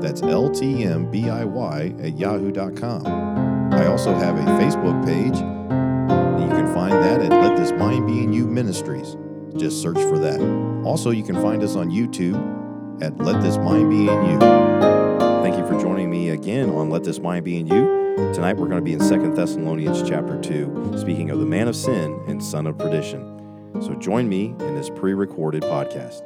That's ltmbiy at yahoo.com. I also have a Facebook page. You can find that at Let This Mind Be in You Ministries. Just search for that. Also, you can find us on YouTube at Let This Mind Be in You. Thank you for joining me again on Let This Mind Be in You. Tonight we're going to be in Second Thessalonians chapter 2, speaking of the man of sin and son of perdition. So join me in this pre recorded podcast.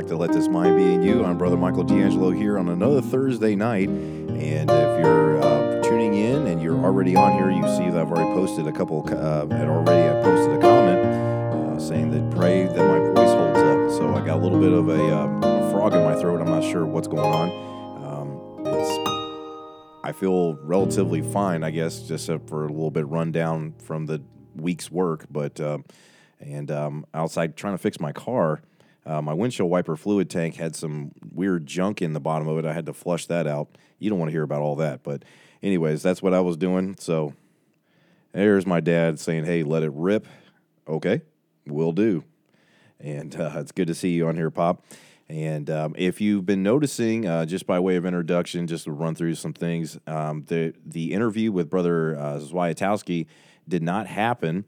Back to Let This Mind Be in You. I'm Brother Michael D'Angelo here on another Thursday night. And if you're uh, tuning in and you're already on here, you see that I've already posted a couple, uh, already I posted a comment uh, saying that pray that my voice holds up. So I got a little bit of a, a frog in my throat. I'm not sure what's going on. Um, it's I feel relatively fine, I guess, just uh, for a little bit run down from the week's work. But uh, and um, outside trying to fix my car, uh, my windshield wiper fluid tank had some weird junk in the bottom of it. I had to flush that out. You don't want to hear about all that, but anyways, that's what I was doing. So there's my dad saying, "Hey, let it rip." Okay, will do. And uh, it's good to see you on here, Pop. And um, if you've been noticing, uh, just by way of introduction, just to run through some things, um, the the interview with Brother uh, Zwiatowski did not happen.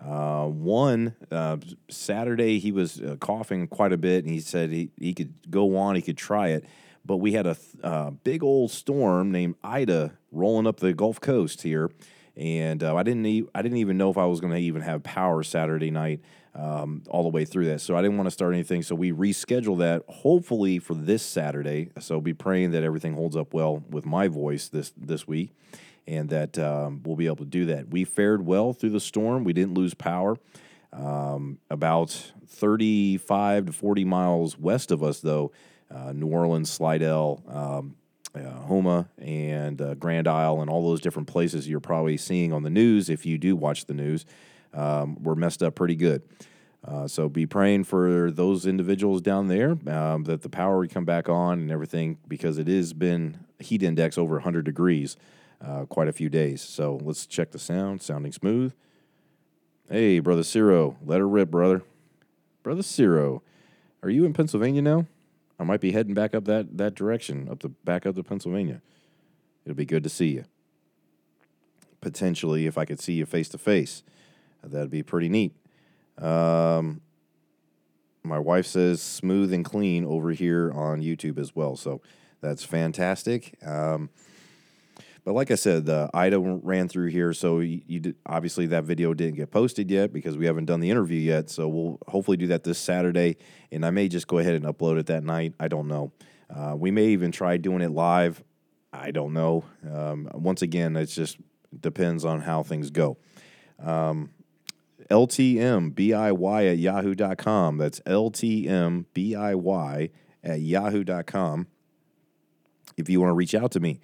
Uh, one uh, Saturday, he was uh, coughing quite a bit, and he said he, he could go on, he could try it. But we had a th- uh, big old storm named Ida rolling up the Gulf Coast here, and uh, I didn't e- I didn't even know if I was going to even have power Saturday night um, all the way through that. So I didn't want to start anything. So we rescheduled that hopefully for this Saturday. So be praying that everything holds up well with my voice this this week, and that um, we'll be able to do that. We fared well through the storm. We didn't lose power. Um, about 35 to 40 miles west of us, though, uh, New Orleans, Slidell, um, uh, Houma, and uh, Grand Isle, and all those different places you're probably seeing on the news if you do watch the news um, were messed up pretty good. Uh, so be praying for those individuals down there um, that the power would come back on and everything because it has been heat index over 100 degrees uh, quite a few days. So let's check the sound, sounding smooth. Hey, brother Ciro, let her rip, brother. Brother Ciro, are you in Pennsylvania now? I might be heading back up that, that direction, up the back up to Pennsylvania. It'll be good to see you. Potentially, if I could see you face to face. That'd be pretty neat. Um, my wife says smooth and clean over here on YouTube as well, so that's fantastic. Um, but like I said, the Ida ran through here, so you, you did, obviously that video didn't get posted yet because we haven't done the interview yet. So we'll hopefully do that this Saturday, and I may just go ahead and upload it that night. I don't know. Uh, we may even try doing it live. I don't know. Um, once again, it just depends on how things go. Um, LTMBIY at yahoo.com. That's LTMBIY at yahoo.com if you want to reach out to me.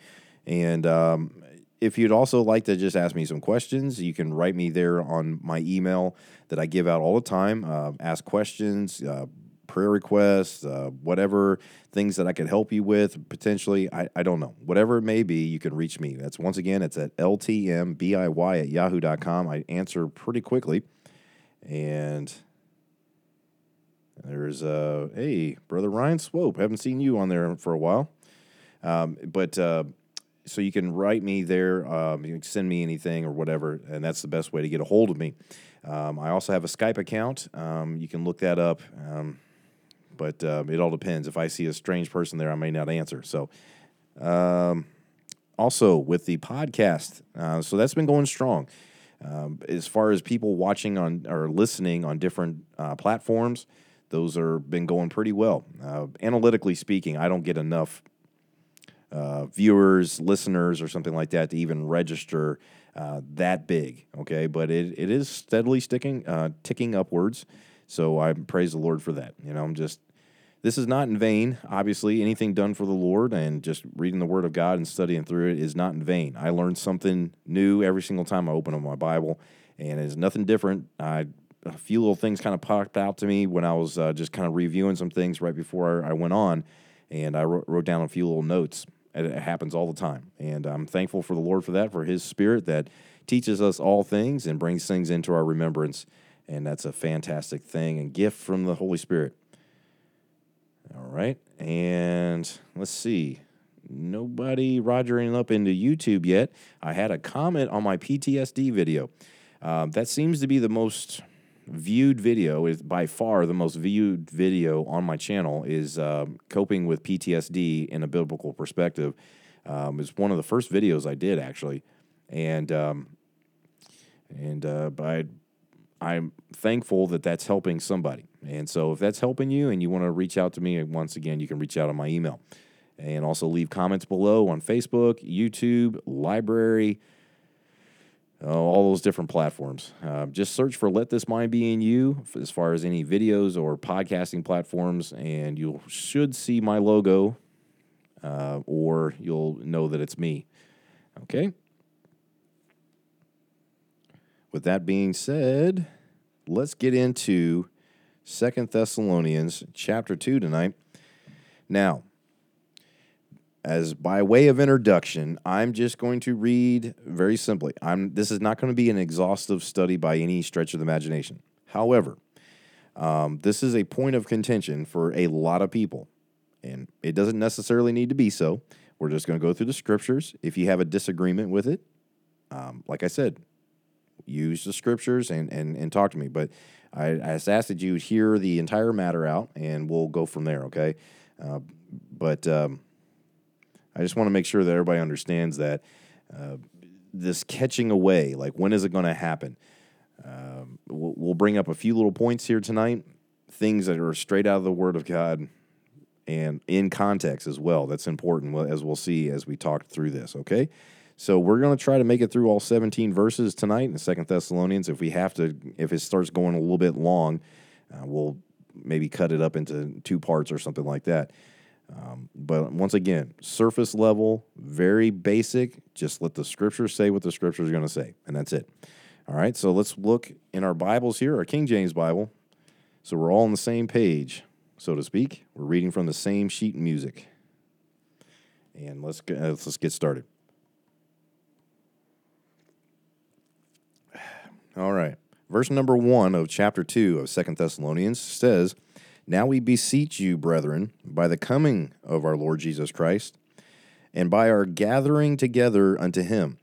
And um, if you'd also like to just ask me some questions, you can write me there on my email that I give out all the time. Uh, ask questions, uh, prayer requests, uh, whatever things that I could help you with potentially. I, I don't know. Whatever it may be, you can reach me. That's once again, it's at ltmbiy at yahoo.com. I answer pretty quickly. And there's, uh, hey, brother Ryan Swope. Haven't seen you on there for a while. Um, but, uh, so you can write me there, um, you can send me anything or whatever, and that's the best way to get a hold of me. Um, I also have a Skype account. Um, you can look that up, um, but uh, it all depends. If I see a strange person there, I may not answer. So, um, also with the podcast, uh, so that's been going strong. Um, as far as people watching on or listening on different uh, platforms, those are been going pretty well. Uh, analytically speaking, I don't get enough uh, viewers, listeners, or something like that to even register uh, that big. Okay, but it, it is steadily sticking, uh, ticking upwards. So I praise the Lord for that. You know, I'm just this is not in vain. Obviously, anything done for the Lord and just reading the Word of God and studying through it is not in vain. I learn something new every single time I open up my Bible, and it's nothing different. I a few little things kind of popped out to me when I was uh, just kind of reviewing some things right before I went on, and I wrote, wrote down a few little notes. It, happens all the time, and I'm thankful for the Lord for that, for His Spirit that teaches us all things and brings things into our remembrance, and that's a fantastic thing and gift from the Holy Spirit. All right, and let's see. Nobody rogering up into YouTube yet. I had a comment on my PTSD video. Uh, that seems to be the most viewed video is by far the most viewed video on my channel is um, coping with PTSD in a biblical perspective. Um, it's one of the first videos I did actually, and um, and uh, I I'm thankful that that's helping somebody. And so if that's helping you and you want to reach out to me once again, you can reach out on my email and also leave comments below on Facebook, YouTube, LBRY uh, all those different platforms. Uh, just search for Let This Mind Be in You as far as any videos or podcasting platforms, and you should see my logo uh, or you'll know that it's me. Okay? With that being said, let's get into Second Thessalonians chapter 2 tonight. Now, as by way of introduction, I'm just going to read very simply. I'm this is not going to be an exhaustive study by any stretch of the imagination. However, um, this is a point of contention for a lot of people, and it doesn't necessarily need to be so. We're just going to go through the scriptures. If you have a disagreement with it, um, like I said, use the scriptures and, and, and talk to me. But I, I just ask that you hear the entire matter out, and we'll go from there, okay? Uh, but um, I just want to make sure that everybody understands that uh, this catching away, like when is it going to happen? Um, we'll, we'll bring up a few little points here tonight, things that are straight out of the Word of God and in context as well. That's important, as we'll see as we talk through this, okay? So we're going to try to make it through all 17 verses tonight in Second Thessalonians. If we have to, if it starts going a little bit long, uh, we'll maybe cut it up into two parts or something like that. Um, but once again, surface level, very basic. Just let the scripture say what the scripture is going to say, and that's it. All right, so let's look in our Bibles here, our King James Bible. So we're all on the same page, so to speak. We're reading from the same sheet music. And let's get, let's get started. All right. Verse number one of chapter two of Second Thessalonians says, now we beseech you, brethren, by the coming of our Lord Jesus Christ, and by our gathering together unto him.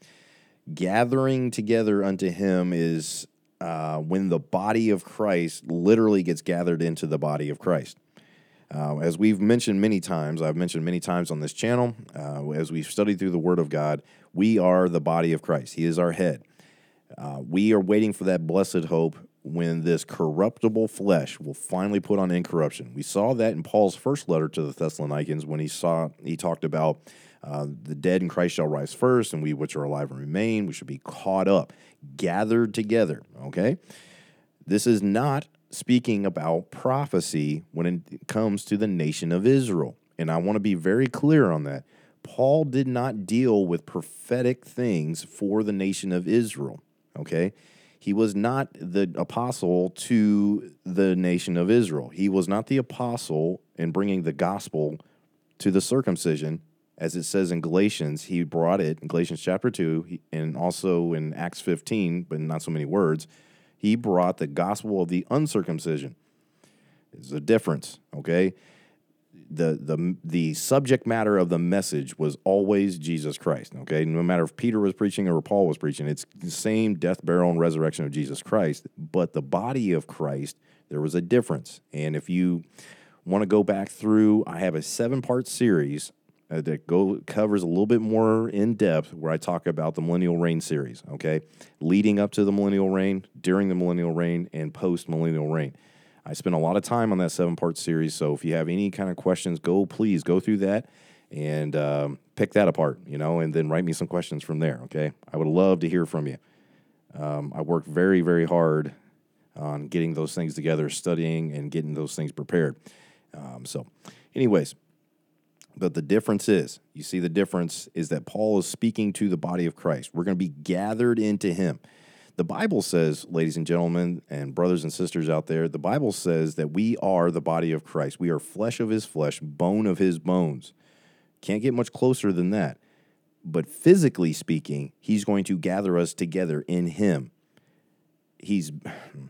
Gathering together unto him is uh, when the body of Christ literally gets gathered into the body of Christ. Uh, as we've mentioned many times, I've mentioned many times on this channel, uh, as we've studied through the Word of God, we are the body of Christ. He is our head. Uh, we are waiting for that blessed hope when this corruptible flesh will finally put on incorruption. We saw that in Paul's first letter to the Thessalonians when he saw he talked about uh, the dead in Christ shall rise first, and we which are alive and remain, we should be caught up, gathered together. Okay, this is not speaking about prophecy when it comes to the nation of Israel, and I want to be very clear on that. Paul did not deal with prophetic things for the nation of Israel. Okay he was not the apostle to the nation of Israel. He was not the apostle in bringing the gospel to the circumcision, as it says in Galatians. He brought it in Galatians chapter 2 and also in Acts 15, but not so many words. He brought the gospel of the uncircumcision. There's a difference, okay? The the the subject matter of the message was always Jesus Christ. Okay, no matter if Peter was preaching or Paul was preaching, it's the same death, burial, and resurrection of Jesus Christ. But the body of Christ, there was a difference. And if you want to go back through, I have a seven part series uh, that go covers a little bit more in depth where I talk about the millennial reign series. Okay, leading up to the millennial reign, during the millennial reign, and post millennial reign. I spent a lot of time on that seven part series. So if you have any kind of questions, go please go through that and um, pick that apart, you know, and then write me some questions from there. Okay. I would love to hear from you. Um, I worked very, very hard on getting those things together, studying and getting those things prepared. Um, so, anyways, but the difference is, you see, the difference is that Paul is speaking to the body of Christ. We're going to be gathered into him. The Bible says, ladies and gentlemen, and brothers and sisters out there, the Bible says that we are the body of Christ. We are flesh of his flesh, bone of his bones. Can't get much closer than that. But physically speaking, he's going to gather us together in him. He's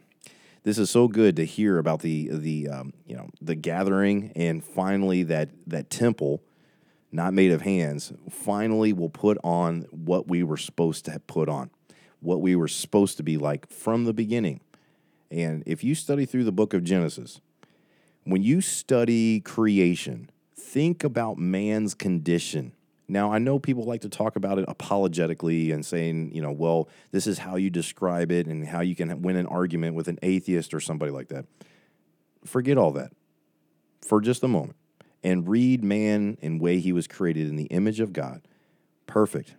this is so good to hear about the the um, you know the gathering and finally that that temple not made of hands finally will put on what we were supposed to put on what we were supposed to be like from the beginning and if you study through the book of genesis when you study creation think about man's condition now, I know people like to talk about it apologetically and saying, you know, well, this is how you describe it and how you can win an argument with an atheist or somebody like that. Forget all that for just a moment and read man and way he was created in the image of God. Perfect.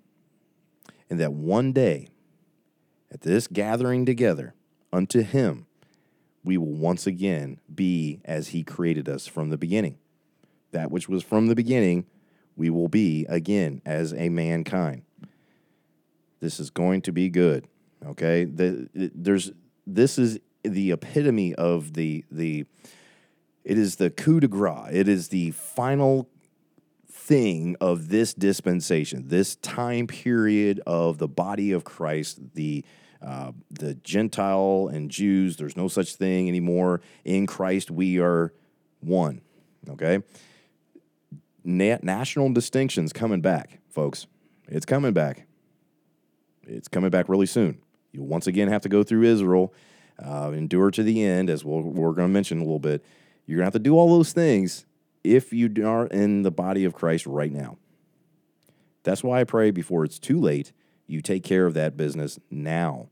And that one day, at this gathering together unto him, we will once again be as he created us from the beginning. That which was from the beginning we will be again as a mankind. This is going to be good. Okay, the, there's this is the epitome of the the. It is the coup de grace. It is the final thing of this dispensation, this time period of the body of Christ, the uh, the Gentile and Jews. There's no such thing anymore. In Christ, we are one. Okay, na- national distinctions coming back, folks. It's coming back. It's coming back really soon. You'll once again have to go through Israel, uh, endure to the end, as we'll, we're going to mention a little bit. You're going to have to do all those things if you are in the body of Christ right now. That's why I pray before it's too late, you take care of that business now.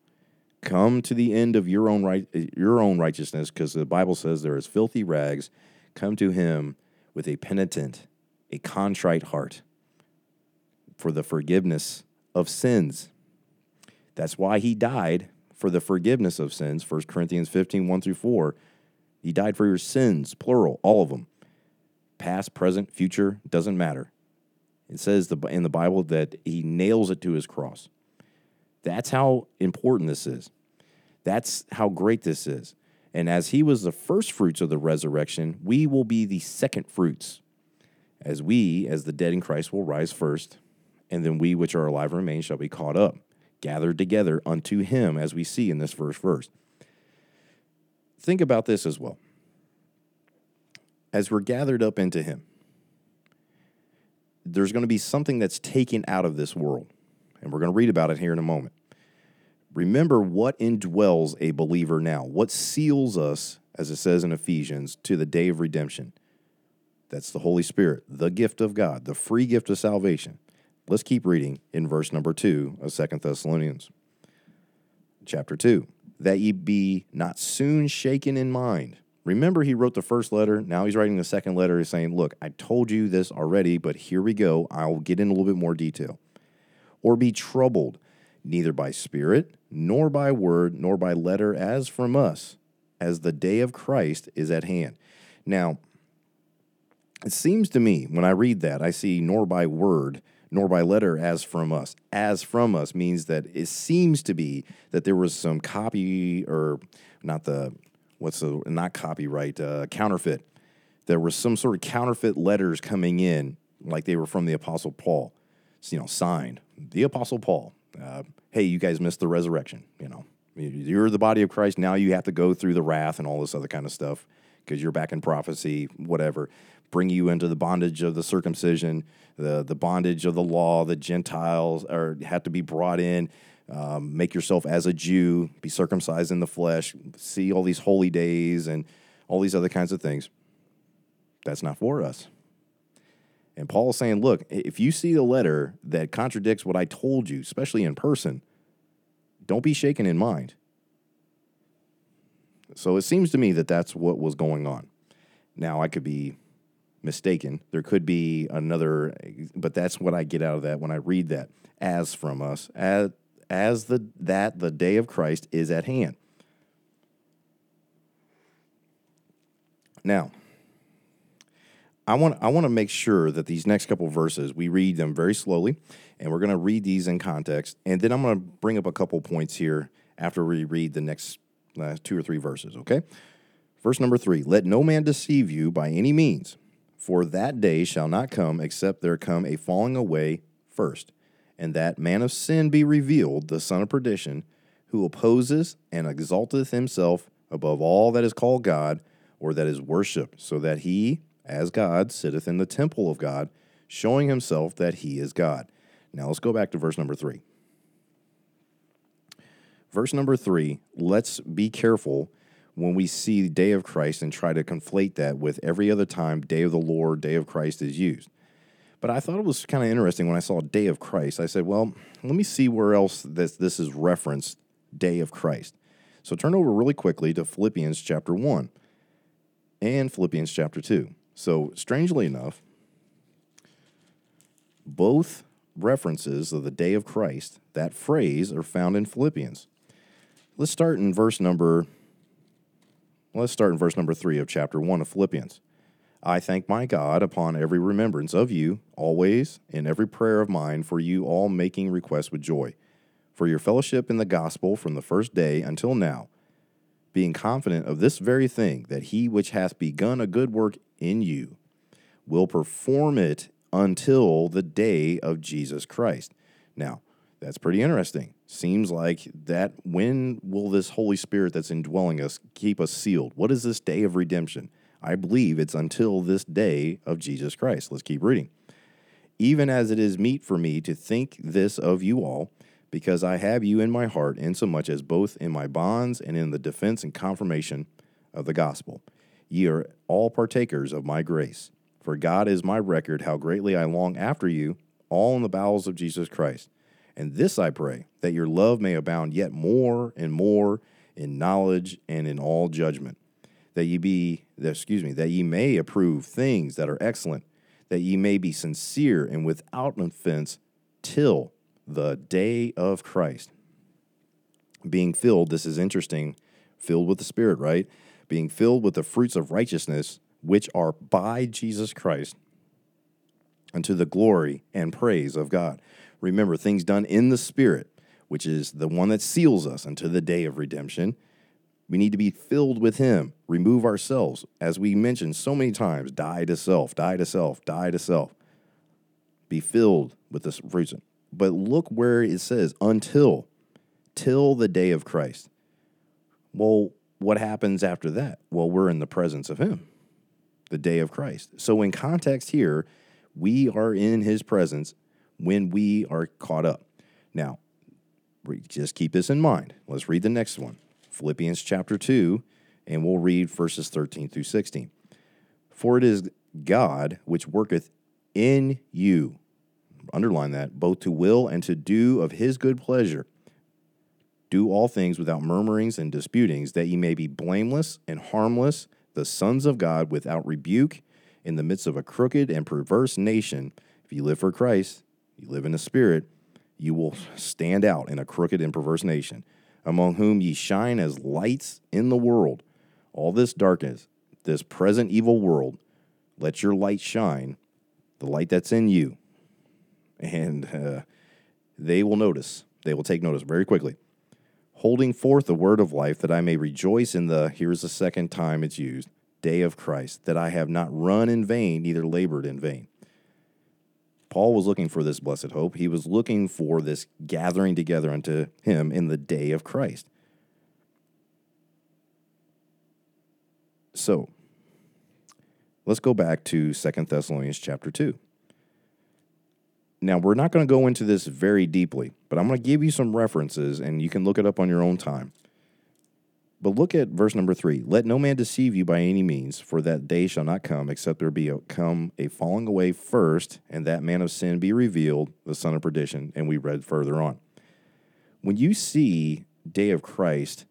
Come to the end of your own right, your own righteousness, because the Bible says there is filthy rags. Come to Him with a penitent a contrite heart for the forgiveness of sins. That's why he died for the forgiveness of sins. 1 Corinthians 15, 1 through 4. He died for your sins, plural, all of them. Past, present, future, doesn't matter. It says in the Bible that he nails it to his cross. That's how important this is. That's how great this is. And as he was the first fruits of the resurrection, we will be the second fruits as we, as the dead in Christ, will rise first, and then we which are alive and remain shall be caught up, gathered together unto him, as we see in this first verse. Think about this as well. As we're gathered up into him, there's going to be something that's taken out of this world, and we're going to read about it here in a moment. Remember what indwells a believer now, what seals us, as it says in Ephesians, to the day of redemption. That's the Holy Spirit, the gift of God, the free gift of salvation. Let's keep reading in verse number 2 of Second Thessalonians. Chapter 2 That ye be not soon shaken in mind. Remember, he wrote the first letter. Now he's writing the second letter. He's saying, Look, I told you this already, but here we go. I'll get in a little bit more detail. Or be troubled, neither by spirit, nor by word, nor by letter, as from us, as the day of Christ is at hand. Now, it seems to me when I read that, I see nor by word, nor by letter as from us. As from us means that it seems to be that there was some copy or not the, what's the, not copyright, uh, counterfeit. There was some sort of counterfeit letters coming in, like they were from the Apostle Paul, you know, signed. The Apostle Paul. Uh, hey, you guys missed the resurrection. You know, you're the body of Christ. Now you have to go through the wrath and all this other kind of stuff because you're back in prophecy, whatever bring you into the bondage of the circumcision, the, the bondage of the law, the Gentiles are have to be brought in. Um, make yourself as a Jew, be circumcised in the flesh, see all these holy days and all these other kinds of things. That's not for us. And Paul is saying, look, if you see a letter that contradicts what I told you, especially in person, don't be shaken in mind. So it seems to me that that's what was going on. Now, I could be mistaken. There could be another, but that's what I get out of that when I read that. As from us, as as the that the day of Christ is at hand. Now, I want I want to make sure that these next couple verses we read them very slowly, and we're going to read these in context, and then I'm going to bring up a couple points here after we read the next two or three verses. Okay, verse number three: Let no man deceive you by any means, for that day shall not come except there come a falling away first, and that man of sin be revealed, the son of perdition, who opposes and exalteth himself above all that is called God or that is worshipped, so that he as God, sitteth in the temple of God, showing himself that he is God. Now let's go back to verse number three. Verse number three, let's be careful when we see the day of Christ and try to conflate that with every other time day of the Lord, day of Christ is used. But I thought it was kind of interesting when I saw day of Christ. I said, well, let me see where else this, this is referenced, day of Christ. So turn over really quickly to Philippians chapter 1 and Philippians chapter 2. So, strangely enough, both references of the day of Christ, that phrase, are found in Philippians. Let's start in verse number let's start in verse number 3 of chapter 1 of Philippians. I thank my God upon every remembrance of you, always, in every prayer of mine, for you all making requests with joy, for your fellowship in the gospel from the first day until now being confident of this very thing, that he which hath begun a good work in you will perform it until the day of Jesus Christ. Now, that's pretty interesting. Seems like that when will this Holy Spirit that's indwelling us keep us sealed? What is this day of redemption? I believe it's until this day of Jesus Christ. Let's keep reading. Even as it is meet for me to think this of you all, because I have you in my heart, insomuch as both in my bonds and in the defense and confirmation of the gospel. Ye are all partakers of my grace. For God is my record, how greatly I long after you, all in the bowels of Jesus Christ. And this I pray, that your love may abound yet more and more in knowledge and in all judgment, that ye be, excuse me, that ye may approve things that are excellent, that ye may be sincere and without offense till the day of Christ. Being filled, this is interesting, filled with the Spirit, right? Being filled with the fruits of righteousness, which are by Jesus Christ, unto the glory and praise of God. Remember, things done in the Spirit, which is the one that seals us unto the day of redemption. We need to be filled with Him, remove ourselves. As we mentioned so many times, die to self, die to self, die to self. Be filled with the fruits but look where it says until, till the day of Christ. Well, what happens after that? Well, we're in the presence of Him, the day of Christ. So, in context here, we are in His presence when we are caught up. Now, just keep this in mind. Let's read the next one Philippians chapter 2, and we'll read verses 13 through 16. For it is God which worketh in you underline that, both to will and to do of his good pleasure. Do all things without murmurings and disputings, that ye may be blameless and harmless, the sons of God without rebuke, in the midst of a crooked and perverse nation. If you live for Christ, you live in the Spirit, you will stand out in a crooked and perverse nation, among whom ye shine as lights in the world. All this darkness, this present evil world, let your light shine, the light that's in you and uh, they will notice. They will take notice very quickly. Holding forth the word of life, that I may rejoice in the, here's the second time it's used, day of Christ, that I have not run in vain, neither labored in vain. Paul was looking for this blessed hope. He was looking for this gathering together unto him in the day of Christ. So, let's go back to Second Thessalonians chapter 2. Now, we're not going to go into this very deeply, but I'm going to give you some references and you can look it up on your own time. But look at verse number three. Let no man deceive you by any means, for that day shall not come, except there be a, come a falling away first, and that man of sin be revealed, the son of perdition. And we read further on. When you see day of Christ,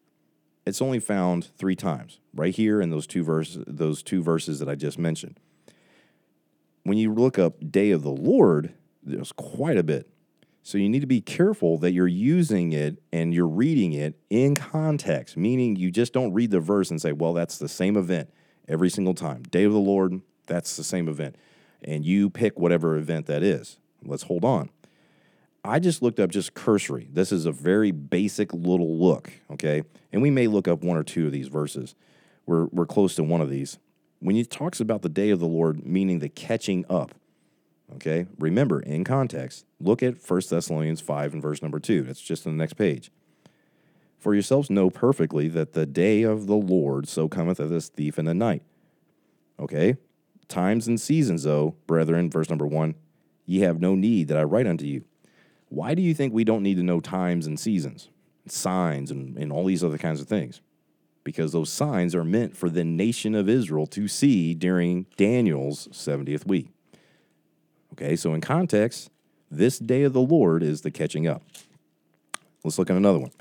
it's only found three times, right here in those two verses, those two verses that I just mentioned. When you look up day of the Lord, there's quite a bit. So you need to be careful that you're using it and you're reading it in context, meaning you just don't read the verse and say, well, that's the same event every single time. Day of the Lord, That's the same event. And you pick whatever event that is. Let's hold on. I just looked up just cursory. This is a very basic little look, okay? And we may look up one or two of these verses. We're, we're close to one of these. When he talks about the day of the Lord, meaning the catching up, okay? Remember, in context, look at 1 Thessalonians 5 and verse number 2. That's just on the next page. For yourselves know perfectly that the day of the Lord so cometh as a thief in the night. Okay? Times and seasons, though, brethren, verse number 1, ye have no need that I write unto you why do you think we don't need to know times and seasons, signs, and, and all these other kinds of things? Because those signs are meant for the nation of Israel to see during Daniel's 70th week. Okay, so in context, this day of the Lord is the catching up. Let's look at another one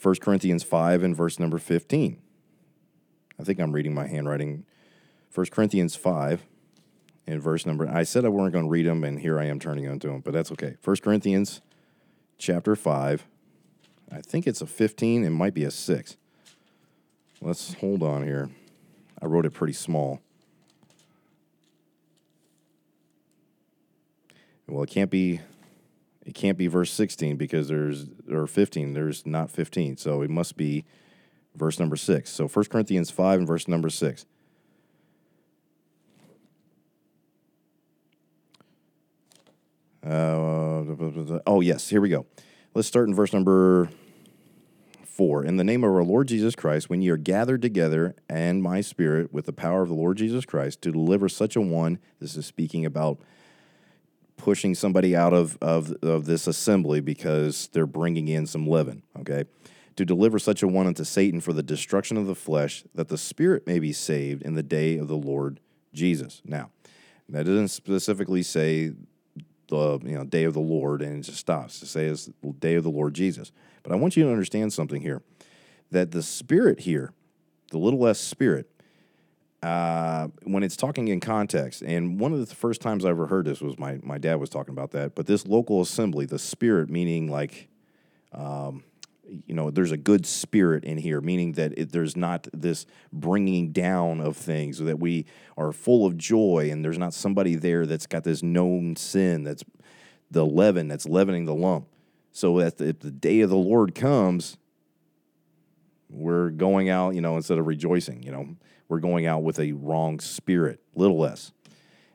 1 Corinthians 5 and verse number 15. I think I'm reading my handwriting. 1 Corinthians 5 and verse number. I said I weren't going to read them, and here I am turning onto them, but that's okay. 1 Corinthians chapter 5. I think it's a 15. It might be a 6. Let's hold on here. I wrote it pretty small. Well, it can't be it can't be verse 16 because there's or 15, there's not 15. So it must be verse number 6. So 1 Corinthians 5 and verse number 6. Uh, oh, yes, here we go. Let's start in verse number four. In the name of our Lord Jesus Christ, when ye are gathered together, and my spirit, with the power of the Lord Jesus Christ, to deliver such a one, this is speaking about pushing somebody out of, of, of this assembly because they're bringing in some leaven, okay? To deliver such a one unto Satan for the destruction of the flesh, that the spirit may be saved in the day of the Lord Jesus. Now, that doesn't specifically say the you know day of the Lord, and it just stops to say it's the day of the Lord Jesus. But I want you to understand something here, that the Spirit here, the little s Spirit, uh, when it's talking in context, and one of the first times I ever heard this was my my dad was talking about that. But this local assembly, the Spirit, meaning like. Um, you know, there's a good spirit in here, meaning that it, there's not this bringing down of things, that we are full of joy, and there's not somebody there that's got this known sin that's the leaven that's leavening the lump. So that if the day of the Lord comes, we're going out, you know, instead of rejoicing, you know, we're going out with a wrong spirit, little less.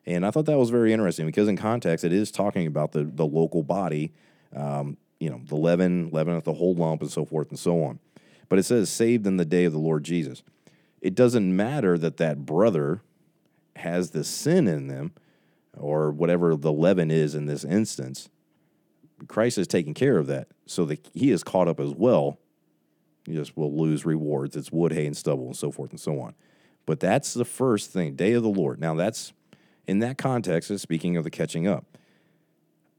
And I thought that was very interesting because in context, it is talking about the, the local body um, you know, the leaven, leaven of the whole lump, and so forth and so on. But it says, saved in the day of the Lord Jesus. It doesn't matter that that brother has the sin in them or whatever the leaven is in this instance. Christ is taking care of that. So that he is caught up as well. He just will lose rewards. It's wood, hay, and stubble, and so forth and so on. But that's the first thing, day of the Lord. Now, that's in that context, is speaking of the catching up.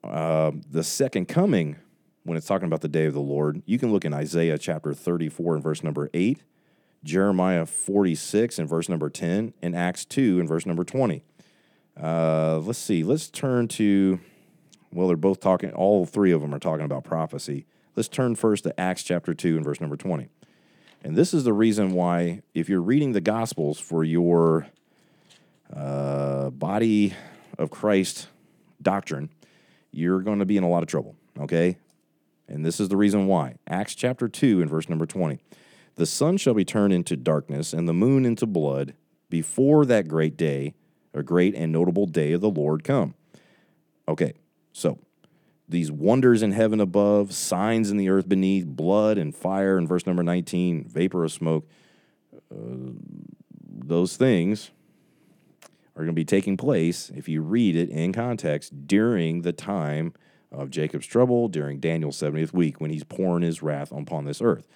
Uh, the second coming when it's talking about the day of the Lord, you can look in Isaiah chapter 34 and verse number 8, Jeremiah 46 and verse number 10, and Acts 2 and verse number 20. Uh, let's see. Let's turn to, well, they're both talking, all three of them are talking about prophecy. Let's turn first to Acts chapter 2 and verse number 20. And this is the reason why, if you're reading the Gospels for your uh, body of Christ doctrine, you're going to be in a lot of trouble, okay? And this is the reason why. Acts chapter 2 and verse number 20. The sun shall be turned into darkness and the moon into blood before that great day, a great and notable day of the Lord come. Okay, so these wonders in heaven above, signs in the earth beneath, blood and fire in verse number 19, vapor of smoke, uh, those things are going to be taking place if you read it in context during the time of Jacob's trouble during Daniel's 70th week when he's pouring his wrath upon this earth.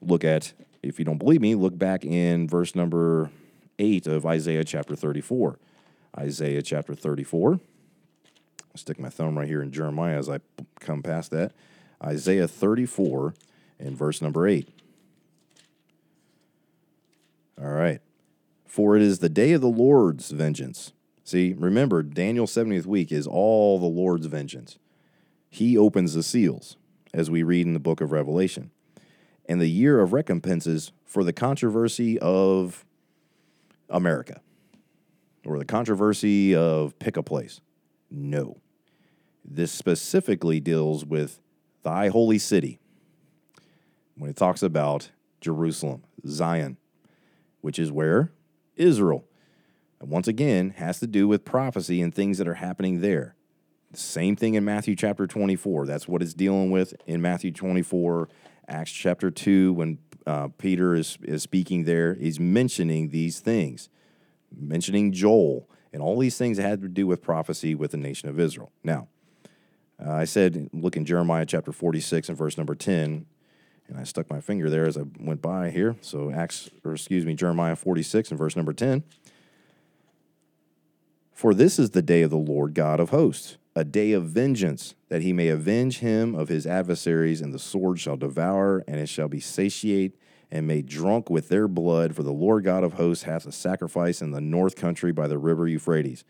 Look at, if you don't believe me, look back in verse number 8 of Isaiah chapter 34. Isaiah chapter 34. Stick my thumb right here in Jeremiah as I come past that. Isaiah 34 and verse number 8. All right. For it is the day of the Lord's vengeance. See, remember, Daniel's 70th week is all the Lord's vengeance. He opens the seals, as we read in the book of Revelation. And the year of recompenses for the controversy of America. or the controversy of pick a place. No. This specifically deals with thy holy city when it talks about Jerusalem, Zion, which is where? Israel. Once again, has to do with prophecy and things that are happening there. Same thing in Matthew chapter 24. That's what it's dealing with in Matthew 24. Acts chapter 2, when uh, Peter is, is speaking there, he's mentioning these things, mentioning Joel, and all these things that had to do with prophecy with the nation of Israel. Now, uh, I said, look in Jeremiah chapter 46 and verse number 10, and I stuck my finger there as I went by here. So, Acts, or excuse me, Jeremiah 46 and verse number 10. For this is the day of the Lord God of hosts, a day of vengeance, that he may avenge him of his adversaries, and the sword shall devour, and it shall be satiate and made drunk with their blood. For the Lord God of hosts hath a sacrifice in the north country by the river Euphrates.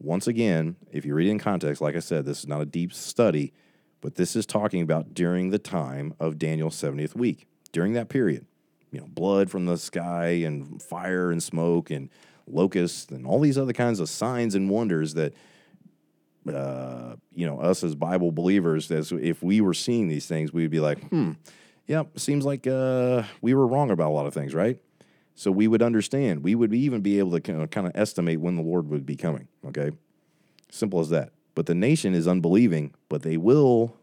Once again, if you read it in context, like I said, this is not a deep study, but this is talking about during the time of Daniel's 70th week. During that period, you know, blood from the sky and fire and smoke and locusts and all these other kinds of signs and wonders that uh, you know us as Bible believers, as if we were seeing these things, we'd be like, hmm, yeah, seems like uh, we were wrong about a lot of things, right? So we would understand. We would even be able to kind of estimate when the Lord would be coming. Okay, simple as that. But the nation is unbelieving, but they will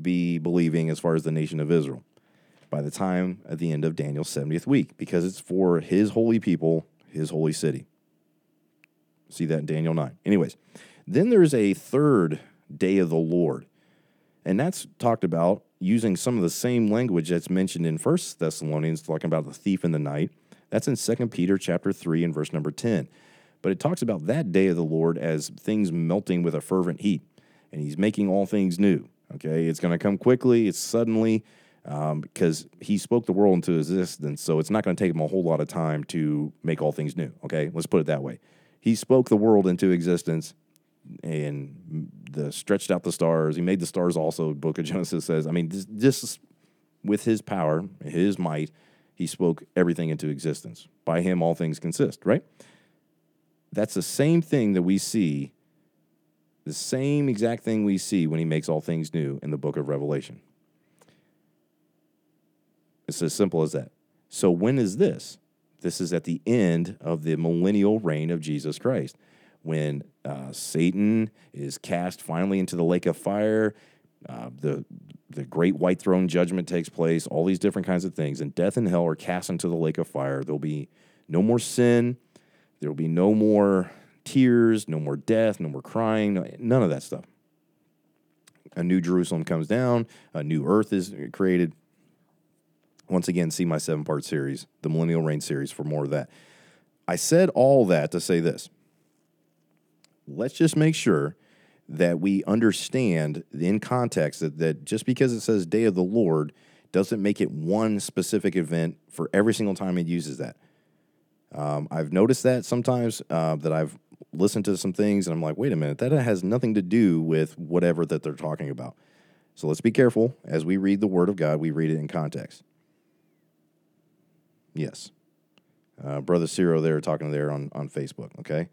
be believing as far as the nation of Israel by the time at the end of Daniel's 70th week, because it's for his holy people his holy city. See that in Daniel 9. Anyways, then there's a third day of the Lord. And that's talked about using some of the same language that's mentioned in First Thessalonians, talking about the thief in the night. That's in Second Peter chapter 3 and verse number 10. But it talks about that day of the Lord as things melting with a fervent heat. And he's making all things new. Okay, it's going to come quickly, it's suddenly, um, because he spoke the world into existence. So it's not going to take him a whole lot of time to make all things new. Okay, let's put it that way. He spoke the world into existence and the stretched out the stars. He made the stars also. Book of Genesis says. I mean, this, just with his power, his might, he spoke everything into existence. By him, all things consist. Right. That's the same thing that we see. The same exact thing we see when he makes all things new in the book of Revelation. It's as simple as that. So, when is this? This is at the end of the millennial reign of Jesus Christ, when uh, Satan is cast finally into the lake of fire. Uh, the the great white throne judgment takes place. All these different kinds of things, and death and hell are cast into the lake of fire. There'll be no more sin. There will be no more tears, no more death, no more crying, none of that stuff. A new Jerusalem comes down. A new earth is created. Once again, see my seven part series, the Millennial Reign series, for more of that. I said all that to say this. Let's just make sure that we understand in context that, that just because it says day of the Lord doesn't make it one specific event for every single time it uses that. Um, I've noticed that sometimes uh, that I've listened to some things and I'm like, wait a minute, that has nothing to do with whatever that they're talking about. So let's be careful as we read the Word of God, we read it in context. Yes. Uh, Brother Ciro there talking there on, on Facebook, okay?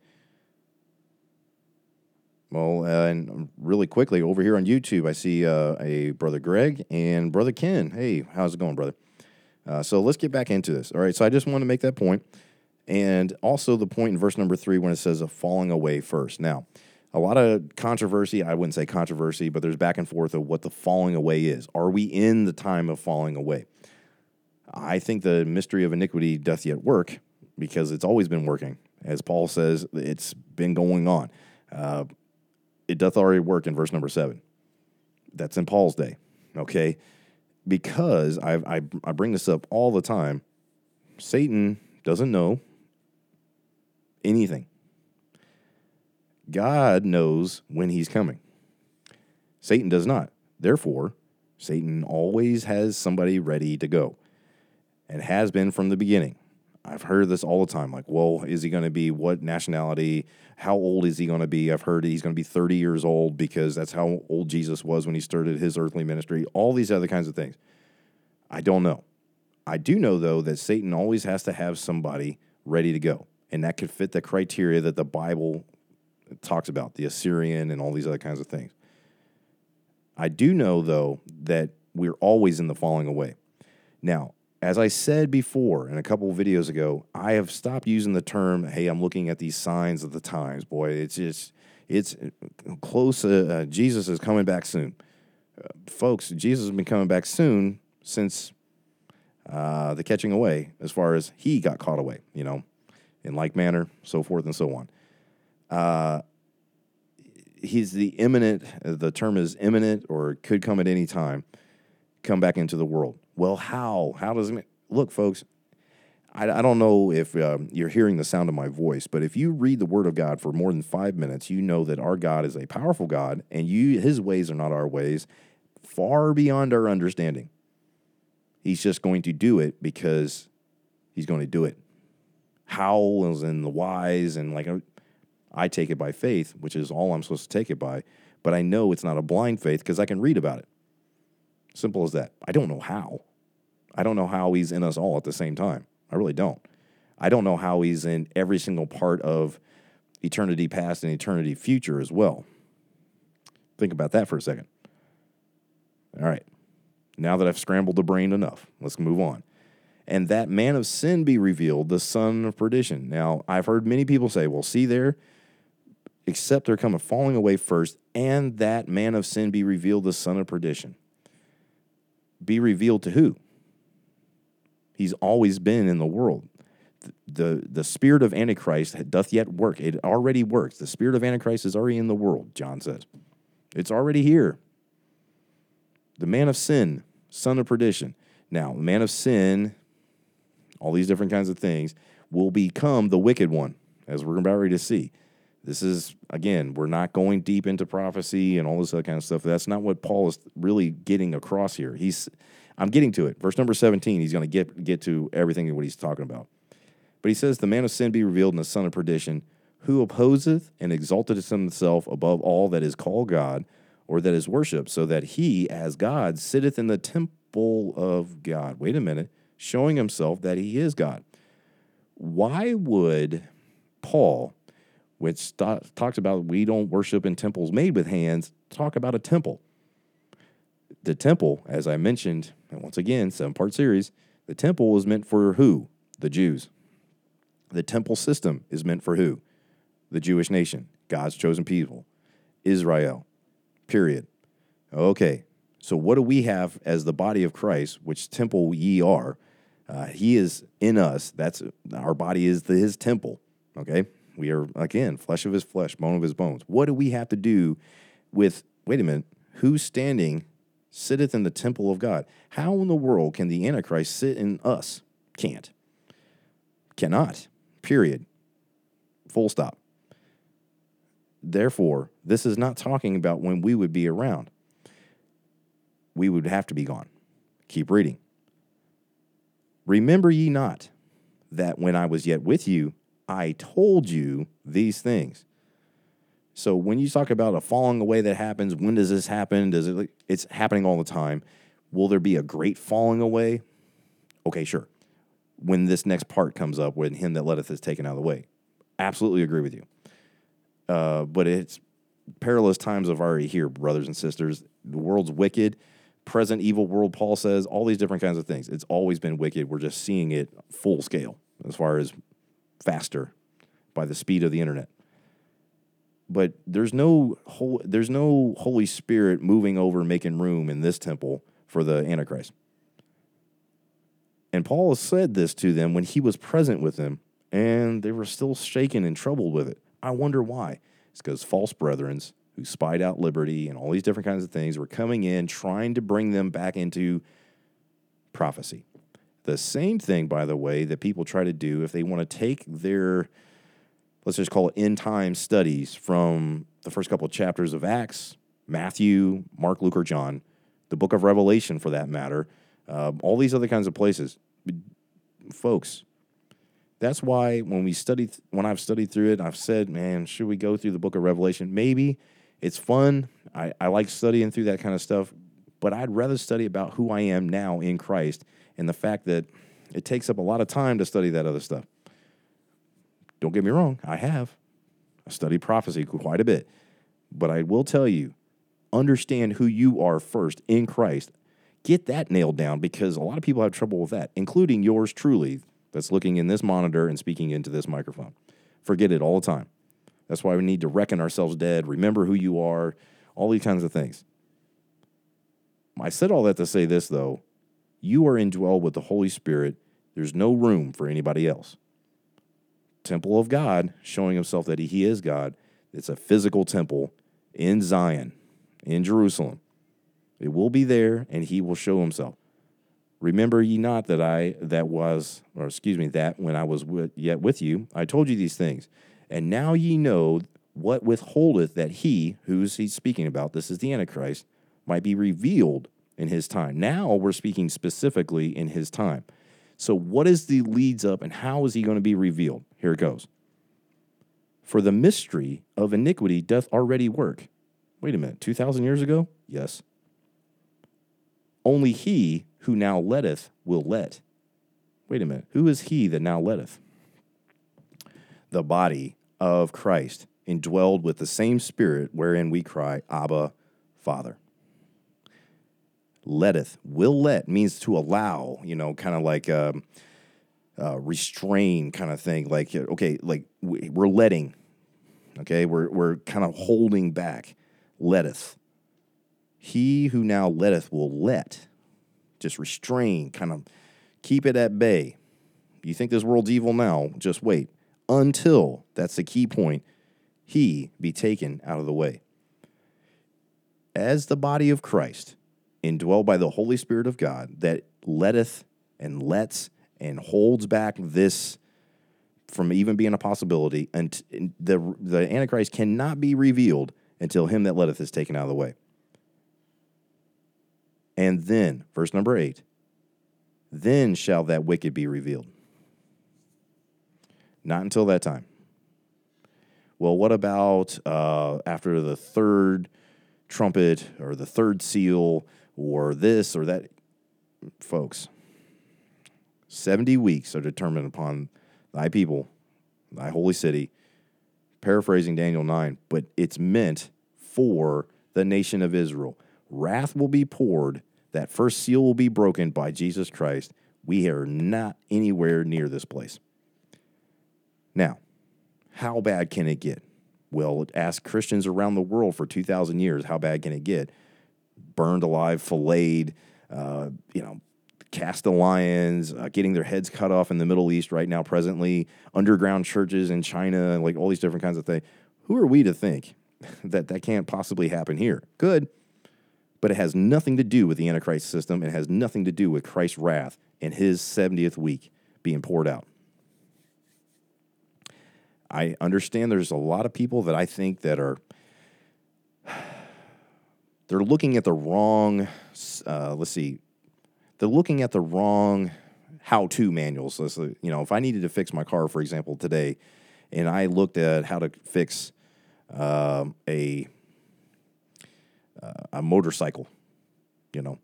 Well, uh, and really quickly over here on YouTube, I see uh, a brother Greg and brother Ken. Hey, how's it going, brother? Uh, so let's get back into this. All right, so I just want to make that point, and also the point in verse number three when it says of falling away first. Now, a lot of controversy. I wouldn't say controversy, but there's back and forth of what the falling away is. Are we in the time of falling away? I think the mystery of iniquity doth yet work because it's always been working. As Paul says, it's been going on. Uh, it doth already work in verse number seven. That's in Paul's day, okay? Because I, I, I bring this up all the time. Satan doesn't know anything. God knows when he's coming. Satan does not. Therefore, Satan always has somebody ready to go and has been from the beginning. I've heard this all the time. Like, well, is he going to be what nationality? How old is he going to be? I've heard he's going to be 30 years old because that's how old Jesus was when he started his earthly ministry. All these other kinds of things. I don't know. I do know, though, that Satan always has to have somebody ready to go. And that could fit the criteria that the Bible talks about, the Assyrian and all these other kinds of things. I do know, though, that we're always in the falling away. Now, as I said before in a couple of videos ago, I have stopped using the term, hey, I'm looking at these signs of the times. Boy, it's just, it's close. Uh, uh, Jesus is coming back soon. Uh, folks, Jesus has been coming back soon since uh, the catching away, as far as he got caught away, you know, in like manner, so forth and so on. Uh, he's the imminent, the term is imminent or could come at any time, come back into the world. Well, how? How does it look, folks? I, I don't know if um, you're hearing the sound of my voice, but if you read the Word of God for more than five minutes, you know that our God is a powerful God, and you His ways are not our ways, far beyond our understanding. He's just going to do it because He's going to do it. How is in the wise, and like I take it by faith, which is all I'm supposed to take it by, but I know it's not a blind faith because I can read about it. Simple as that. I don't know how. I don't know how he's in us all at the same time. I really don't. I don't know how he's in every single part of eternity past and eternity future as well. Think about that for a second. All right. Now that I've scrambled the brain enough, let's move on. And that man of sin be revealed, the son of perdition. Now, I've heard many people say, well, see there, except there come a falling away first, and that man of sin be revealed, the son of perdition. Be revealed to who? He's always been in the world. The, the spirit of Antichrist doth yet work. It already works. The spirit of Antichrist is already in the world, John says. It's already here. The man of sin, son of perdition. Now, the man of sin, all these different kinds of things, will become the wicked one, as we're about ready to see. This is, again, we're not going deep into prophecy and all this other kind of stuff. That's not what Paul is really getting across here. He's I'm getting to it. Verse number 17, he's going to get get to everything what he's talking about. But he says, The man of sin be revealed and the son of perdition, who opposeth and exalteth himself above all that is called God or that is worshipped, so that he, as God, sitteth in the temple of God. Wait a minute, showing himself that he is God. Why would Paul, which talks about we don't worship in temples made with hands, talk about a temple? The temple, as I mentioned, and once again, seven part series, the temple was meant for who? The Jews. The temple system is meant for who? The Jewish nation, God's chosen people, Israel. Period. Okay, so what do we have as the body of Christ, which temple ye are? Uh, he is in us. That's our body is the, his temple. Okay, we are again flesh of his flesh, bone of his bones. What do we have to do with? Wait a minute. Who's standing sitteth in the temple of God. How in the world can the Antichrist sit in us? Can't. Cannot. Period. Full stop. Therefore, this is not talking about when we would be around. We would have to be gone. Keep reading. Remember ye not that when I was yet with you, I told you these things. So when you talk about a falling away that happens, when does this happen? Does it? It's happening all the time. Will there be a great falling away? Okay, sure. When this next part comes up, when him that letteth is taken out of the way, absolutely agree with you. Uh, but it's perilous times of already here, brothers and sisters. The world's wicked, present evil world. Paul says all these different kinds of things. It's always been wicked. We're just seeing it full scale as far as faster by the speed of the internet but there's no whole, there's no Holy Spirit moving over, making room in this temple for the Antichrist. And Paul has said this to them when he was present with them, and they were still shaken and troubled with it. I wonder why. It's because false brethren who spied out liberty and all these different kinds of things were coming in, trying to bring them back into prophecy. The same thing, by the way, that people try to do if they want to take their let's just call it end time studies from the first couple of chapters of Acts, Matthew, Mark, Luke, or John, the book of Revelation for that matter, uh, all these other kinds of places. Folks, that's why when we studied, when I've studied through it, I've said, man, should we go through the book of Revelation? Maybe it's fun. I, I like studying through that kind of stuff, but I'd rather study about who I am now in Christ and the fact that it takes up a lot of time to study that other stuff Don't get me wrong, I have. I studied prophecy quite a bit. But I will tell you, understand who you are first in Christ. Get that nailed down because a lot of people have trouble with that, including yours truly, that's looking in this monitor and speaking into this microphone. Forget it all the time. That's why we need to reckon ourselves dead, remember who you are, all these kinds of things. I said all that to say this, though. You are indwelled with the Holy Spirit. There's no room for anybody else. Temple of God, showing himself that he is God. It's a physical temple in Zion, in Jerusalem. It will be there, and he will show himself. Remember ye not that I that was, or excuse me, that when I was with, yet with you, I told you these things. And now ye know what withholdeth that he, who's he's speaking about, this is the Antichrist, might be revealed in his time. Now we're speaking specifically in his time. So, what is the leads up and how is he going to be revealed? Here it goes. For the mystery of iniquity doth already work. Wait a minute, 2,000 years ago? Yes. Only he who now letteth will let. Wait a minute, who is he that now letteth? The body of Christ, indwelled with the same spirit wherein we cry, Abba, Father. Letteth, will let means to allow, you know, kind of like um, uh, Uh, restrain kind of thing. Like, uh, okay, like we're letting, okay, we're, we're kind of holding back. Letteth. He who now letteth will let just restrain, kind of keep it at bay. You think this world's evil now? Just wait until that's the key point he be taken out of the way. As the body of Christ, indwelled by the Holy Spirit of God, that letteth and lets and holds back this from even being a possibility, and the the Antichrist cannot be revealed until him that letteth is taken out of the way. And then, verse number eight, then shall that wicked be revealed. Not until that time. Well, what about uh, after the third trumpet or the third seal or this or that? Folks, 70 weeks are determined upon thy people, thy holy city, paraphrasing Daniel 9, but it's meant for the nation of Israel. Wrath will be poured that first seal will be broken by Jesus Christ. We are not anywhere near this place. Now, how bad can it get? Well, ask Christians around the world for 2,000 years, how bad can it get? Burned alive, filleted, uh, you know, cast the lions, uh, getting their heads cut off in the Middle East right now, presently, underground churches in China, like all these different kinds of things. Who are we to think that that can't possibly happen here? Good but it has nothing to do with the Antichrist system. It has nothing to do with Christ's wrath and his 70th week being poured out. I understand there's a lot of people that I think that are they're looking at the wrong uh, let's see they're looking at the wrong how-to manuals let's, you know if i needed to fix my car for example today and i looked at how to fix uh, a uh, a motorcycle. You know,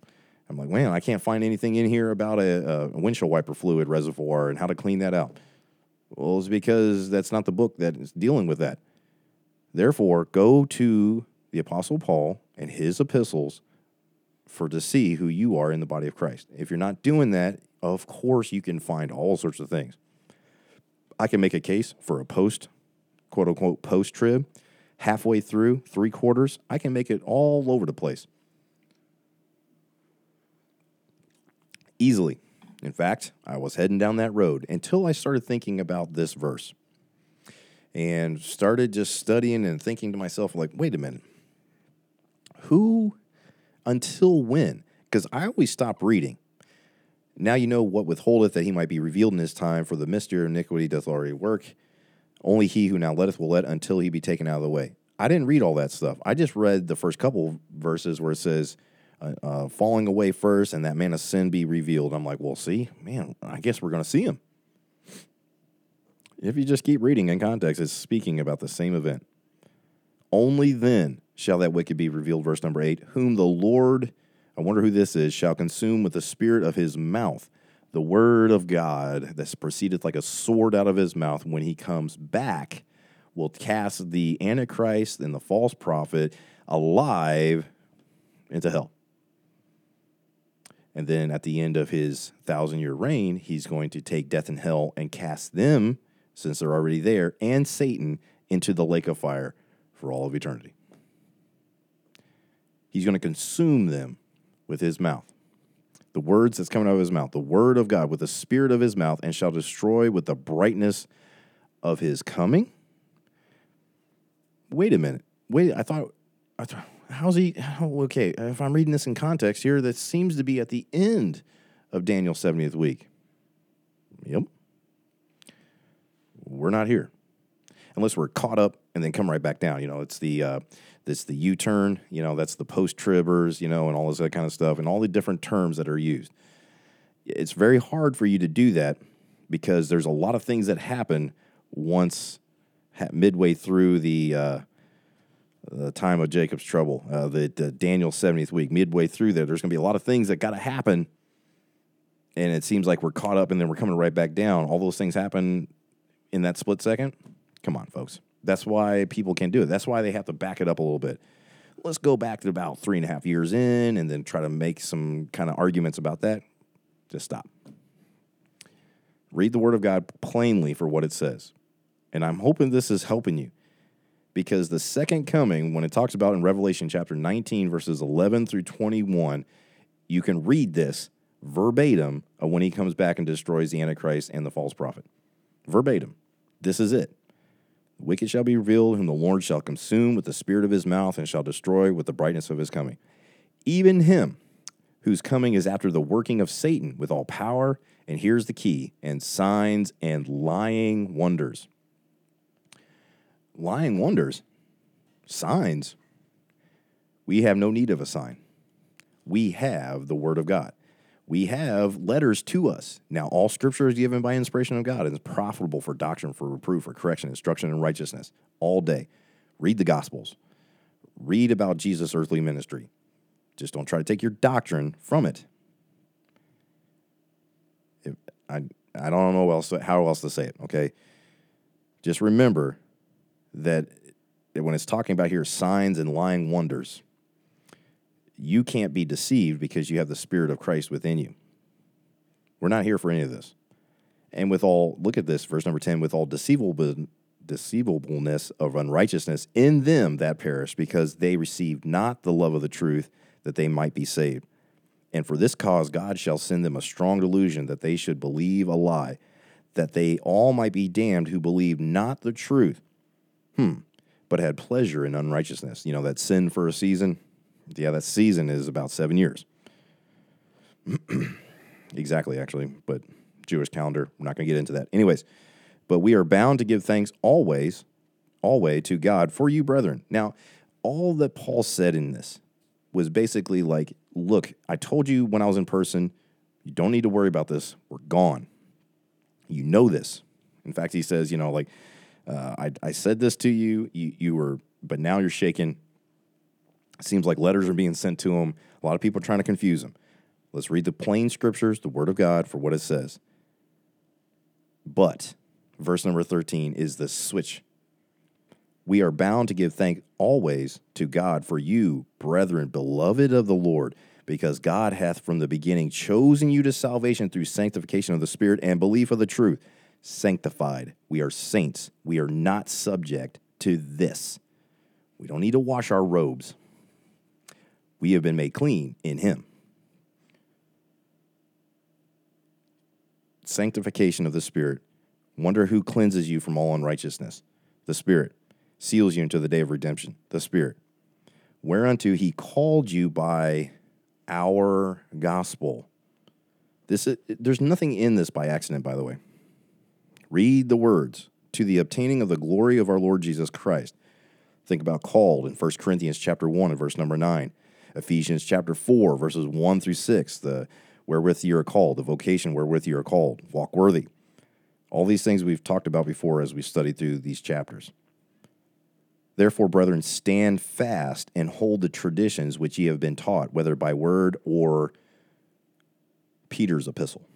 I'm like, man, I can't find anything in here about a, a windshield wiper fluid reservoir and how to clean that out. Well, it's because that's not the book that is dealing with that. Therefore, go to the Apostle Paul and his epistles for to see who you are in the body of Christ. If you're not doing that, of course you can find all sorts of things. I can make a case for a post, quote unquote, post trib halfway through, three quarters, I can make it all over the place. Easily. In fact, I was heading down that road until I started thinking about this verse and started just studying and thinking to myself, like, wait a minute. Who, until when? Because I always stop reading. Now you know what withholdeth that he might be revealed in his time, for the mystery of iniquity doth already work. Only he who now letteth will let until he be taken out of the way. I didn't read all that stuff. I just read the first couple verses where it says, uh, uh, falling away first and that man of sin be revealed. I'm like, well, see, man, I guess we're going to see him. If you just keep reading in context, it's speaking about the same event. Only then shall that wicked be revealed, verse number eight, whom the Lord, I wonder who this is, shall consume with the spirit of his mouth, the word of God that proceedeth like a sword out of his mouth, when he comes back, will cast the Antichrist and the false prophet alive into hell. And then at the end of his thousand year reign, he's going to take death and hell and cast them, since they're already there, and Satan into the lake of fire for all of eternity. He's going to consume them with his mouth the words that's coming out of his mouth, the word of God with the spirit of his mouth, and shall destroy with the brightness of his coming. Wait a minute. Wait, I thought, I thought, how's he? Okay, if I'm reading this in context here, that seems to be at the end of Daniel's 70th week. Yep. We're not here unless we're caught up and then come right back down. You know, it's the uh, this the U-turn, you know, that's the post-tribbers, you know, and all this that kind of stuff, and all the different terms that are used. It's very hard for you to do that because there's a lot of things that happen once midway through the uh, the time of Jacob's trouble, uh, the, the Daniel 70th week, midway through there, there's going to be a lot of things that got to happen. And it seems like we're caught up and then we're coming right back down. All those things happen in that split second. Come on, folks. That's why people can't do it. That's why they have to back it up a little bit. Let's go back to about three and a half years in and then try to make some kind of arguments about that. Just stop. Read the Word of God plainly for what it says. And I'm hoping this is helping you because the second coming, when it talks about in Revelation chapter 19, verses 11 through 21, you can read this verbatim of when he comes back and destroys the Antichrist and the false prophet. Verbatim. This is it. The wicked shall be revealed, whom the Lord shall consume with the spirit of his mouth and shall destroy with the brightness of his coming. Even him whose coming is after the working of Satan with all power, and here's the key, and signs and lying wonders. Lying wonders? Signs? We have no need of a sign. We have the Word of God we have letters to us. Now, all scripture is given by inspiration of God and is profitable for doctrine, for reproof, for correction, instruction, and righteousness all day. Read the Gospels. Read about Jesus' earthly ministry. Just don't try to take your doctrine from it. If, I, I don't know else, how else to say it, okay? Just remember that when it's talking about here signs and lying wonders, you can't be deceived because you have the Spirit of Christ within you. We're not here for any of this. And with all, look at this, verse number 10, with all deceivable, deceivableness of unrighteousness in them that perish, because they received not the love of the truth that they might be saved. And for this cause God shall send them a strong delusion that they should believe a lie, that they all might be damned who believe not the truth, hmm, but had pleasure in unrighteousness. You know, that sin for a season, yeah, that season is about seven years. exactly, actually, but Jewish calendar. We're not going to get into that. Anyways, but we are bound to give thanks always, always to God for you, brethren. Now, all that Paul said in this was basically like, look, I told you when I was in person, you don't need to worry about this. We're gone. You know this. In fact, he says, you know, like, uh, I, I said this to you, you, you were, but now you're shaking. It seems like letters are being sent to him. A lot of people are trying to confuse him. Let's read the plain scriptures, the word of God, for what it says. But, verse number 13 is the switch. We are bound to give thanks always to God for you, brethren, beloved of the Lord, because God hath from the beginning chosen you to salvation through sanctification of the Spirit and belief of the truth. Sanctified. We are saints. We are not subject to this. We don't need to wash our robes we have been made clean in him. Sanctification of the Spirit. Wonder who cleanses you from all unrighteousness. The Spirit seals you into the day of redemption. The Spirit. Whereunto he called you by our gospel. This is, there's nothing in this by accident, by the way. Read the words to the obtaining of the glory of our Lord Jesus Christ. Think about called in 1 Corinthians chapter 1 and verse number 9. Ephesians chapter 4, verses 1 through 6, the wherewith you are called, the vocation wherewith you are called, walk worthy. All these things we've talked about before as we studied through these chapters. Therefore, brethren, stand fast and hold the traditions which ye have been taught, whether by word or Peter's epistle.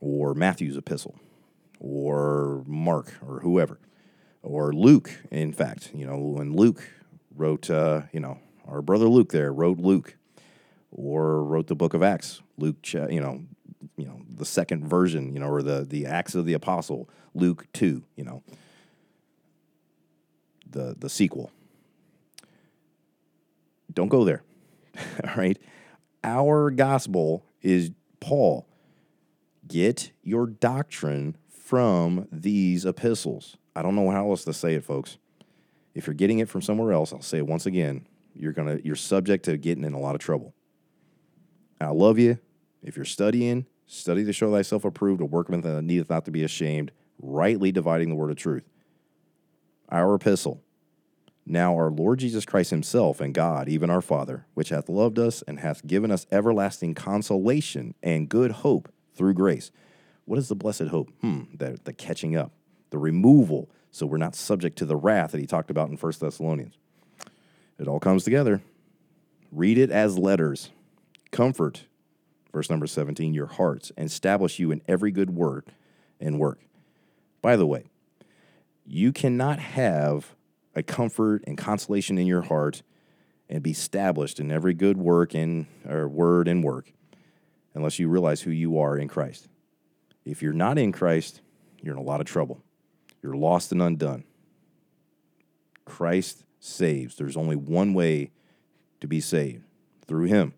or Matthew's epistle, or Mark, or whoever, or Luke. In fact, you know, when Luke wrote, uh, you know, our brother Luke there wrote Luke, or wrote the book of Acts. Luke, you know, you know the second version, you know, or the the Acts of the Apostle, Luke two, you know, the the sequel. Don't go there. All right. Our gospel is Paul. Get your doctrine from these epistles. I don't know how else to say it, folks. If you're getting it from somewhere else, I'll say it once again, you're gonna you're subject to getting in a lot of trouble. I love you. If you're studying, study to show thyself approved, a workman that needeth not to be ashamed, rightly dividing the word of truth. Our epistle. Now our Lord Jesus Christ himself and God, even our Father, which hath loved us and hath given us everlasting consolation and good hope through grace. What is the blessed hope? Hmm, the, the catching up, the removal, so we're not subject to the wrath that he talked about in 1 Thessalonians. It all comes together. Read it as letters. Comfort, verse number 17, your hearts, and establish you in every good word and work. By the way, you cannot have a comfort and consolation in your heart and be established in every good work and or word and work unless you realize who you are in Christ. If you're not in Christ, you're in a lot of trouble. You're lost and undone. Christ saves. There's only one way to be saved through him.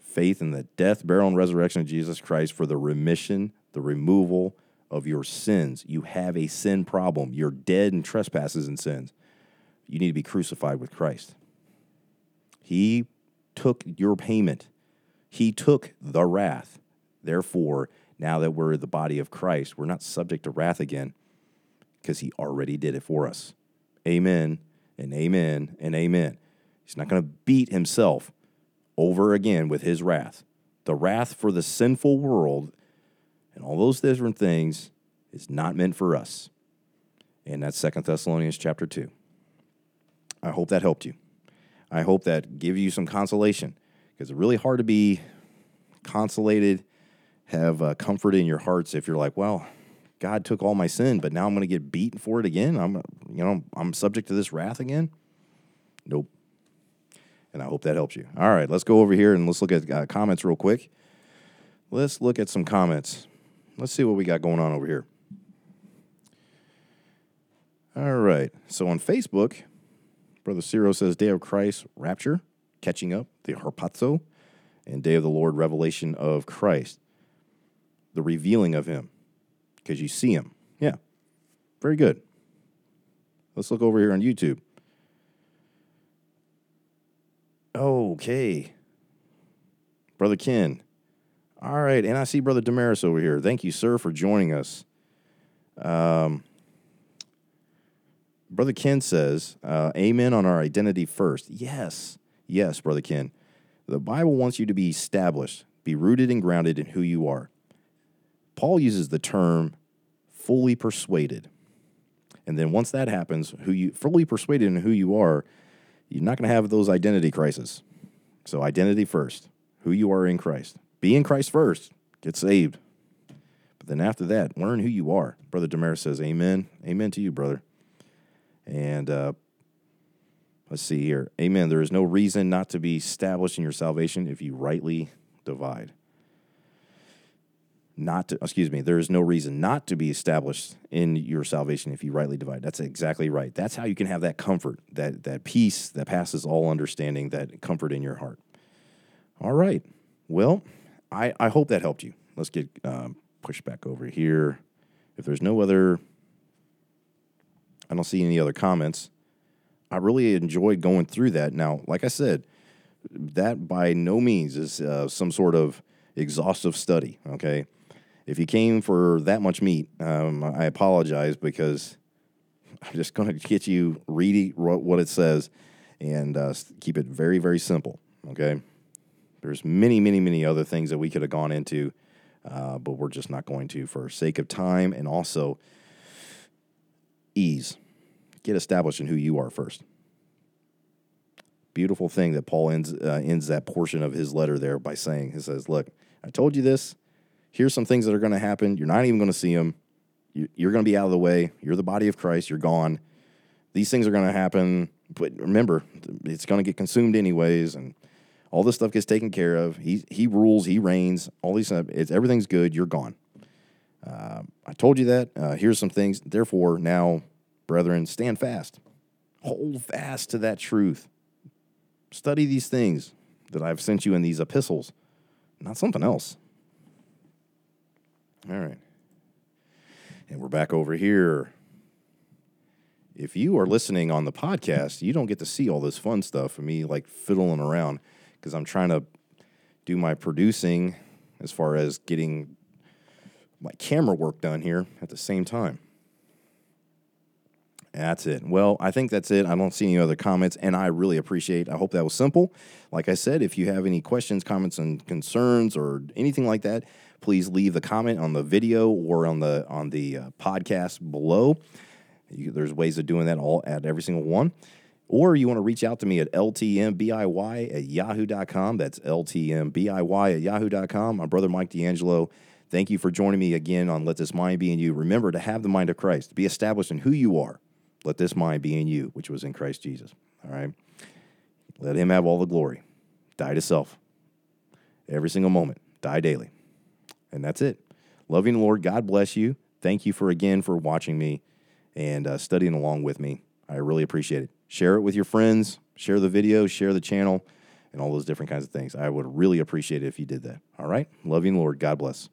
Faith in the death, burial, and resurrection of Jesus Christ for the remission, the removal of your sins. You have a sin problem. You're dead in trespasses and sins. You need to be crucified with Christ. He took your payment, He took the wrath. Therefore, now that we're the body of Christ, we're not subject to wrath again because He already did it for us. Amen and amen and amen. He's not going to beat Himself over again with His wrath. The wrath for the sinful world and all those different things is not meant for us. And that's Second Thessalonians chapter 2. I hope that helped you. I hope that gave you some consolation because it's really hard to be consolated, have uh, comfort in your hearts if you're like, well, God took all my sin, but now I'm going to get beaten for it again. I'm, you know, I'm subject to this wrath again. Nope. And I hope that helps you. All right, let's go over here and let's look at uh, comments real quick. Let's look at some comments. Let's see what we got going on over here. All right. So on Facebook, Brother Ciro says Day of Christ, Rapture, Catching Up, the Harpazo, and Day of the Lord, Revelation of Christ, the revealing of Him, because you see Him. Yeah. Very good. Let's look over here on YouTube. Okay. Brother Ken, all right, and I see Brother Damaris over here. Thank you, sir, for joining us. Um, Brother Ken says, uh, Amen on our identity first. Yes, yes, Brother Ken. The Bible wants you to be established, be rooted and grounded in who you are. Paul uses the term fully persuaded. And then once that happens, who you fully persuaded in who you are, you're not going to have those identity crises. So identity first, who you are in Christ. Be in Christ first, get saved. But then after that, learn who you are. Brother Damaris says, Amen. Amen to you, brother. And uh, let's see here. Amen. There is no reason not to be established in your salvation if you rightly divide. Not to, excuse me, there is no reason not to be established in your salvation if you rightly divide. That's exactly right. That's how you can have that comfort, that, that peace that passes all understanding, that comfort in your heart. All right. Well, I, I hope that helped you. Let's get um, pushed back over here. If there's no other, I don't see any other comments. I really enjoyed going through that. Now, like I said, that by no means is uh, some sort of exhaustive study. Okay, if you came for that much meat, um, I apologize because I'm just going to get you read what it says and uh, keep it very, very simple. Okay. There's many, many, many other things that we could have gone into, uh, but we're just not going to for sake of time and also ease. Get established in who you are first. Beautiful thing that Paul ends uh, ends that portion of his letter there by saying, he says, "Look, I told you this. Here's some things that are going to happen. You're not even going to see them. You're going to be out of the way. You're the body of Christ. You're gone. These things are going to happen. But remember, it's going to get consumed anyways. And all this stuff gets taken care of. He, he rules, he reigns. All these it's, everything's good. You're gone. Uh, I told you that. Uh, here's some things. Therefore, now, brethren, stand fast. Hold fast to that truth. Study these things that I've sent you in these epistles, not something else. All right. And we're back over here. If you are listening on the podcast, you don't get to see all this fun stuff of me like fiddling around because I'm trying to do my producing as far as getting my camera work done here at the same time. That's it. Well, I think that's it. I don't see any other comments, and I really appreciate. I hope that was simple. Like I said, if you have any questions, comments, and concerns, or anything like that, please leave a comment on the video or on the on the uh, podcast below. You, there's ways of doing that all at every single one. Or you want to reach out to me at ltmbiy at yahoo.com. That's ltmbiy at yahoo.com. My brother Mike D'Angelo Thank you for joining me again on Let This Mind Be in You. Remember to have the mind of Christ, be established in who you are. Let this mind be in you, which was in Christ Jesus. All right? Let him have all the glory. Die to self. Every single moment. Die daily. And that's it. Loving the Lord. God bless you. Thank you for again for watching me and uh, studying along with me. I really appreciate it. Share it with your friends. Share the video. Share the channel and all those different kinds of things. I would really appreciate it if you did that. All right? Loving Lord. God bless.